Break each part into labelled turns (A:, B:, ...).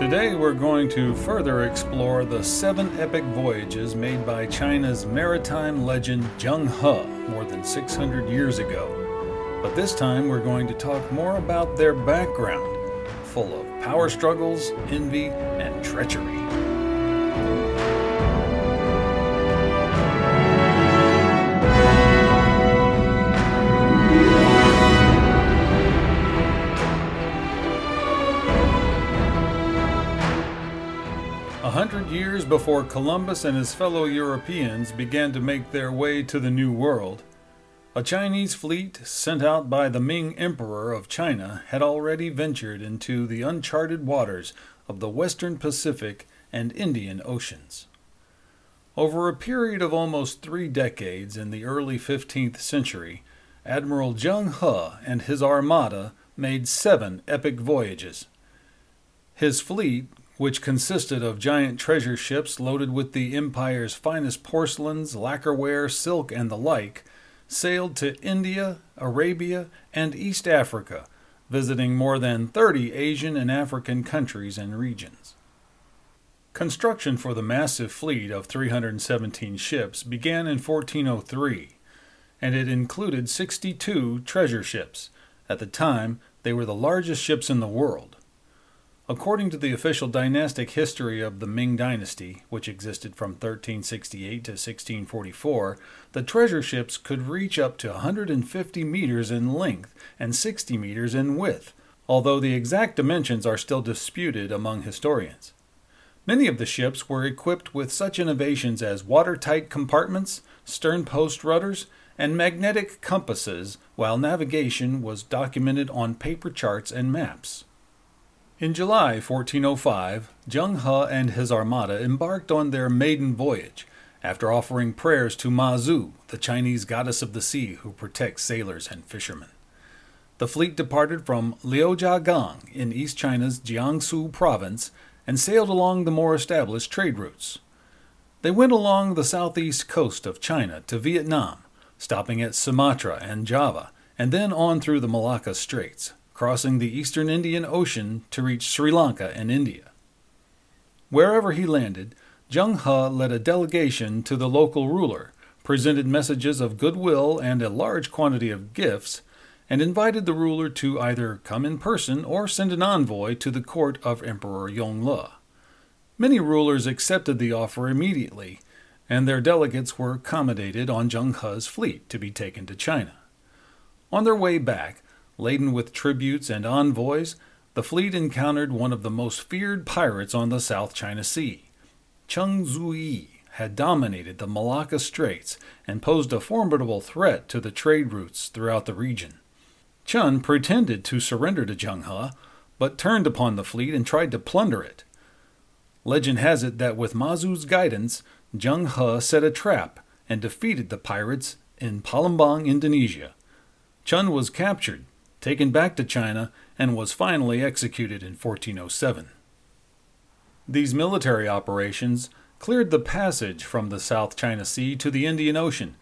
A: Today we're going to further explore the seven epic voyages made by China's maritime legend Zheng He more than 600 years ago. But this time we're going to talk more about their background, full of power struggles, envy, and treachery. Years before Columbus and his fellow Europeans began to make their way to the New World, a Chinese fleet sent out by the Ming Emperor of China had already ventured into the uncharted waters of the Western Pacific and Indian Oceans. Over a period of almost three decades in the early 15th century, Admiral Zheng He and his armada made seven epic voyages. His fleet which consisted of giant treasure ships loaded with the empire's finest porcelains, lacquerware, silk, and the like, sailed to India, Arabia, and East Africa, visiting more than 30 Asian and African countries and regions. Construction for the massive fleet of 317 ships began in 1403, and it included 62 treasure ships. At the time, they were the largest ships in the world. According to the official dynastic history of the Ming Dynasty, which existed from 1368 to 1644, the treasure ships could reach up to 150 meters in length and 60 meters in width, although the exact dimensions are still disputed among historians. Many of the ships were equipped with such innovations as watertight compartments, stern post rudders, and magnetic compasses, while navigation was documented on paper charts and maps. In July 1405, Zheng He and his armada embarked on their maiden voyage, after offering prayers to Ma Zu, the Chinese goddess of the sea who protects sailors and fishermen. The fleet departed from Liujiagang in East China's Jiangsu province and sailed along the more established trade routes. They went along the southeast coast of China to Vietnam, stopping at Sumatra and Java, and then on through the Malacca Straits, crossing the eastern Indian Ocean to reach Sri Lanka and India. Wherever he landed, Zheng He led a delegation to the local ruler, presented messages of goodwill and a large quantity of gifts, and invited the ruler to either come in person or send an envoy to the court of Emperor Yongle. Many rulers accepted the offer immediately, and their delegates were accommodated on Zheng He's fleet to be taken to China. On their way back, Laden with tributes and envoys, the fleet encountered one of the most feared pirates on the South China Sea. Chen Zuyi had dominated the Malacca Straits and posed a formidable threat to the trade routes throughout the region. Chun pretended to surrender to Zheng He, but turned upon the fleet and tried to plunder it. Legend has it that with Mazu's guidance, Zheng He set a trap and defeated the pirates in Palembang, Indonesia. Chun was captured taken back to China, and was finally executed in 1407. These military operations cleared the passage from the South China Sea to the Indian Ocean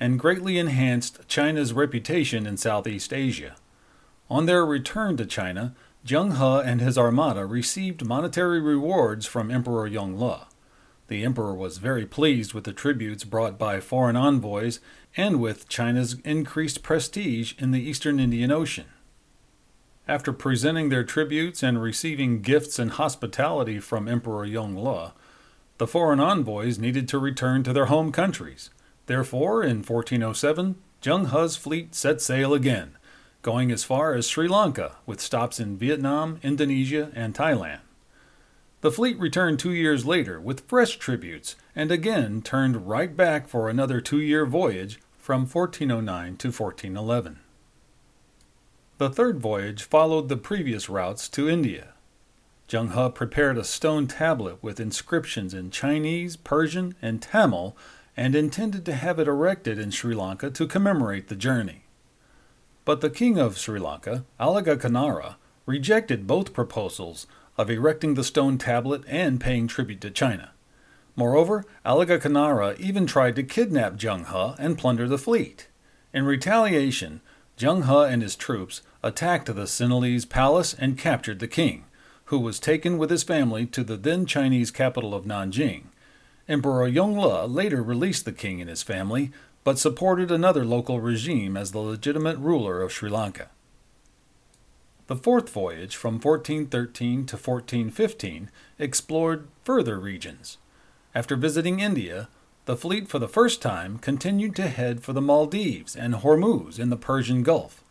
A: and greatly enhanced China's reputation in Southeast Asia. On their return to China, Zheng He and his armada received monetary rewards from Emperor Yongle. The emperor was very pleased with the tributes brought by foreign envoys and with China's increased prestige in the eastern Indian Ocean. After presenting their tributes and receiving gifts and hospitality from Emperor Yongle, the foreign envoys needed to return to their home countries. Therefore, in 1407, Zheng He's fleet set sail again, going as far as Sri Lanka, with stops in Vietnam, Indonesia, and Thailand. The fleet returned two years later with fresh tributes and again turned right back for another two year voyage from 1409 to 1411. The third voyage followed the previous routes to India. Zheng He prepared a stone tablet with inscriptions in Chinese, Persian, and Tamil and intended to have it erected in Sri Lanka to commemorate the journey. But the king of Sri Lanka, Alaga rejected both proposals of erecting the stone tablet and paying tribute to China. Moreover, Alaga even tried to kidnap Zheng He and plunder the fleet. In retaliation, Zheng He and his troops attacked the Sinhalese palace and captured the king, who was taken with his family to the then Chinese capital of Nanjing. Emperor Yongle later released the king and his family, but supported another local regime as the legitimate ruler of Sri Lanka. The fourth voyage, from 1413 to 1415, explored further regions. After visiting India, the fleet for the first time continued to head for the Maldives and Hormuz in the Persian Gulf.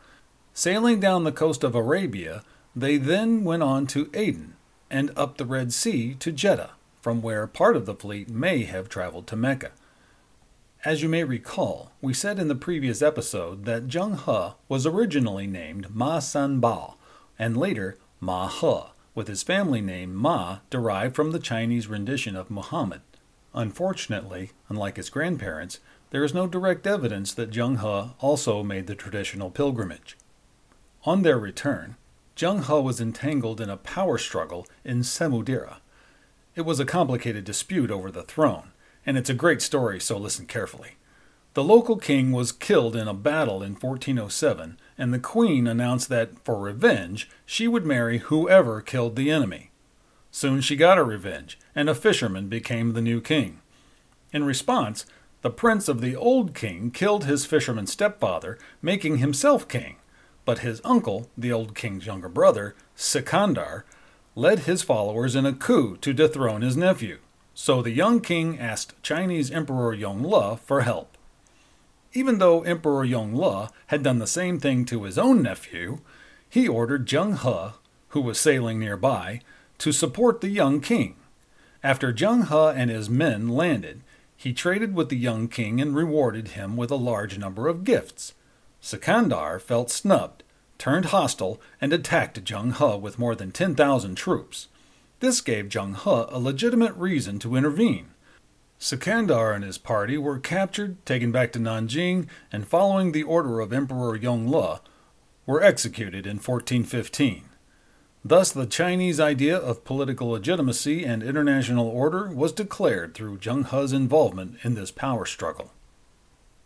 A: Sailing down the coast of Arabia, they then went on to Aden and up the Red Sea to Jeddah, from where part of the fleet may have traveled to Mecca. As you may recall, we said in the previous episode that Zheng He was originally named Ma San Bao and later Ma He, with his family name Ma derived from the Chinese rendition of Muhammad. Unfortunately, unlike his grandparents, there is no direct evidence that Zheng He also made the traditional pilgrimage. On their return, Zheng He was entangled in a power struggle in Samudera. It was a complicated dispute over the throne, and it's a great story, so listen carefully. The local king was killed in a battle in 1407, and the queen announced that, for revenge, she would marry whoever killed the enemy. Soon she got her revenge, and a fisherman became the new king. In response, the prince of the old king killed his fisherman stepfather, making himself king. But his uncle, the old king's younger brother, Sikandar, led his followers in a coup to dethrone his nephew. So the young king asked Chinese Emperor Yongle for help. Even though Emperor Yongle had done the same thing to his own nephew, he ordered Zheng He, who was sailing nearby, to support the young king. After Zheng He and his men landed, he traded with the young king and rewarded him with a large number of gifts. Sikandar felt snubbed, turned hostile, and attacked Zheng He with more than 10,000 troops. This gave Zheng He a legitimate reason to intervene. Sikandar and his party were captured, taken back to Nanjing, and following the order of Emperor Yongle, were executed in 1415. Thus, the Chinese idea of political legitimacy and international order was declared through Zheng He's involvement in this power struggle.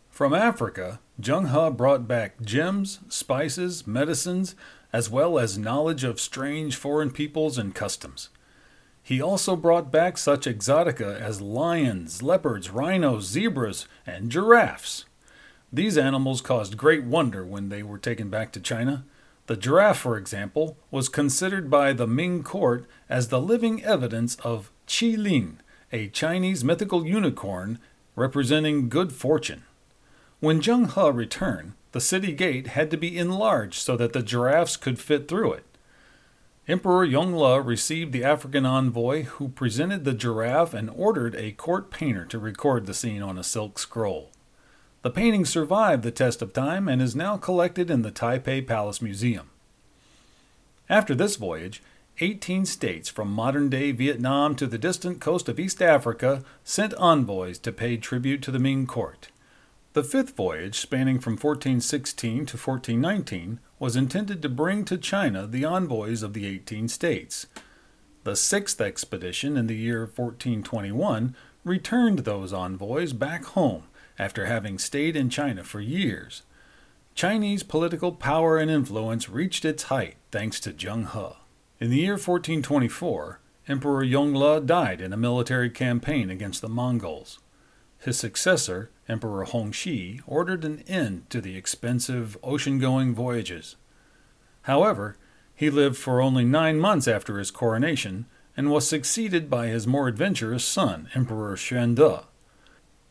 A: From Africa, Zheng He brought back gems, spices, medicines, as well as knowledge of strange foreign peoples and customs. He also brought back such exotica as lions, leopards, rhinos, zebras, and giraffes. These animals caused great wonder when they were taken back to China. The giraffe, for example, was considered by the Ming court as the living evidence of Qi Lin, a Chinese mythical unicorn representing good fortune. When Zheng He returned, the city gate had to be enlarged so that the giraffes could fit through it. Emperor Yongle received the African envoy who presented the giraffe and ordered a court painter to record the scene on a silk scroll. The painting survived the test of time and is now collected in the Taipei Palace Museum. After this voyage, 18 states from modern day Vietnam to the distant coast of East Africa sent envoys to pay tribute to the Ming court. The fifth voyage, spanning from 1416 to 1419, was intended to bring to China the envoys of the 18 states. The sixth expedition in the year 1421 returned those envoys back home after having stayed in China for years. Chinese political power and influence reached its height thanks to Zheng He. In the year 1424, Emperor Yongle died in a military campaign against the Mongols. His successor, Emperor Hongxi, ordered an end to the expensive ocean going voyages. However, he lived for only nine months after his coronation and was succeeded by his more adventurous son, Emperor Xuande.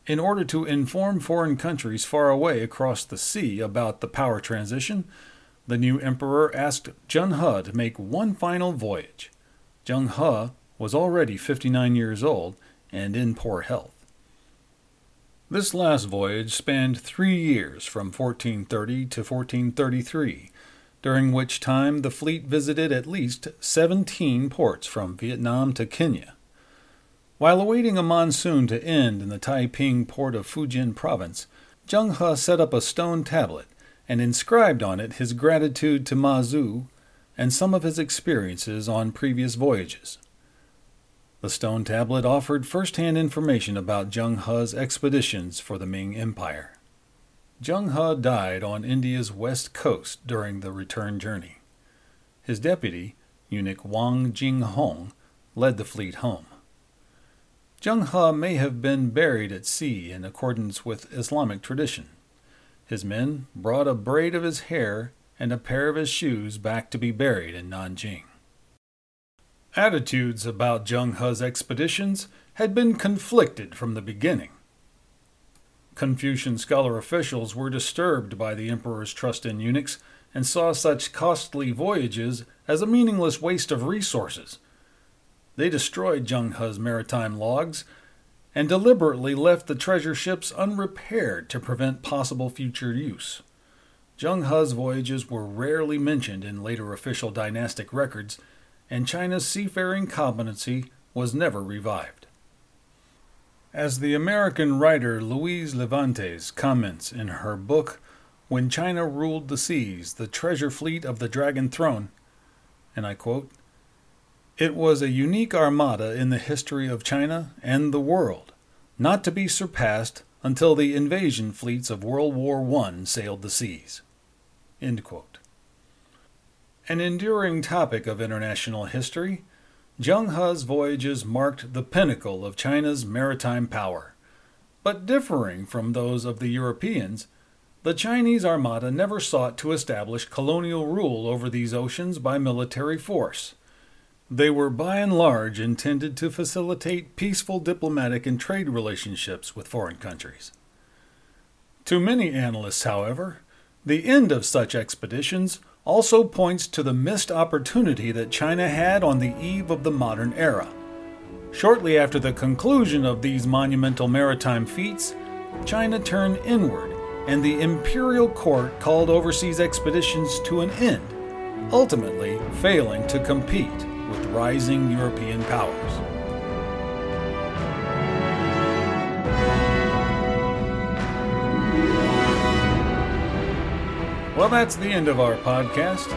A: In order to inform foreign countries far away across the sea about the power transition, the new emperor asked Zheng He to make one final voyage. Zheng He was already 59 years old and in poor health. This last voyage spanned three years from 1430 to 1433. during which time the fleet visited at least 17 ports from Vietnam to Kenya. While awaiting a monsoon to end in the Taiping port of Fujian province, Zheng He set up a stone tablet and inscribed on it his gratitude to Ma Zu and some of his experiences on previous voyages. The stone tablet offered first hand information about Zheng He's expeditions for the Ming Empire. Zheng He died on India's west coast during the return journey. His deputy, eunuch Wang Jinghong, led the fleet home. Zheng He may have been buried at sea in accordance with Islamic tradition. His men brought a braid of his hair and a pair of his shoes back to be buried in Nanjing. Attitudes about Zheng He's expeditions had been conflicted from the beginning. Confucian scholar officials were disturbed by the emperor's trust in eunuchs and saw such costly voyages as a meaningless waste of resources. They destroyed Zheng He's maritime logs and deliberately left the treasure ships unrepaired to prevent possible future use. Zheng He's voyages were rarely mentioned in later official dynastic records, and China's seafaring competency was never revived. As the American writer Louise Levathes comments in her book When China Ruled the Seas, the Treasure Fleet of the Dragon Throne, and I quote, It was a unique armada in the history of China and the world, not to be surpassed until the invasion fleets of World War I sailed the seas. An enduring topic of international history, Zheng He's voyages marked the pinnacle of China's maritime power. But differing from those of the Europeans, the Chinese Armada never sought to establish colonial rule over these oceans by military force. They were by and large intended to facilitate peaceful diplomatic and trade relationships with foreign countries. To many analysts, however, the end of such expeditions also points to the missed opportunity that China had on the eve of the modern era. Shortly after the conclusion of these monumental maritime feats, China turned inward and the imperial court called overseas expeditions to an end, ultimately failing to compete with rising European powers. Well, that's the end of our podcast.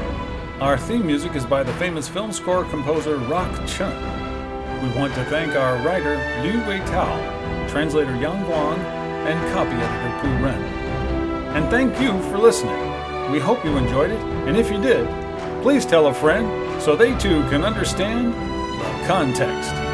A: Our theme music is by the famous film score composer Rock Chun. We want to thank our writer Liu Wei Tao, translator Yang Guang, and copy editor Pu Ren. And thank you for listening. We hope you enjoyed it, and if you did, please tell a friend so they too can understand the context.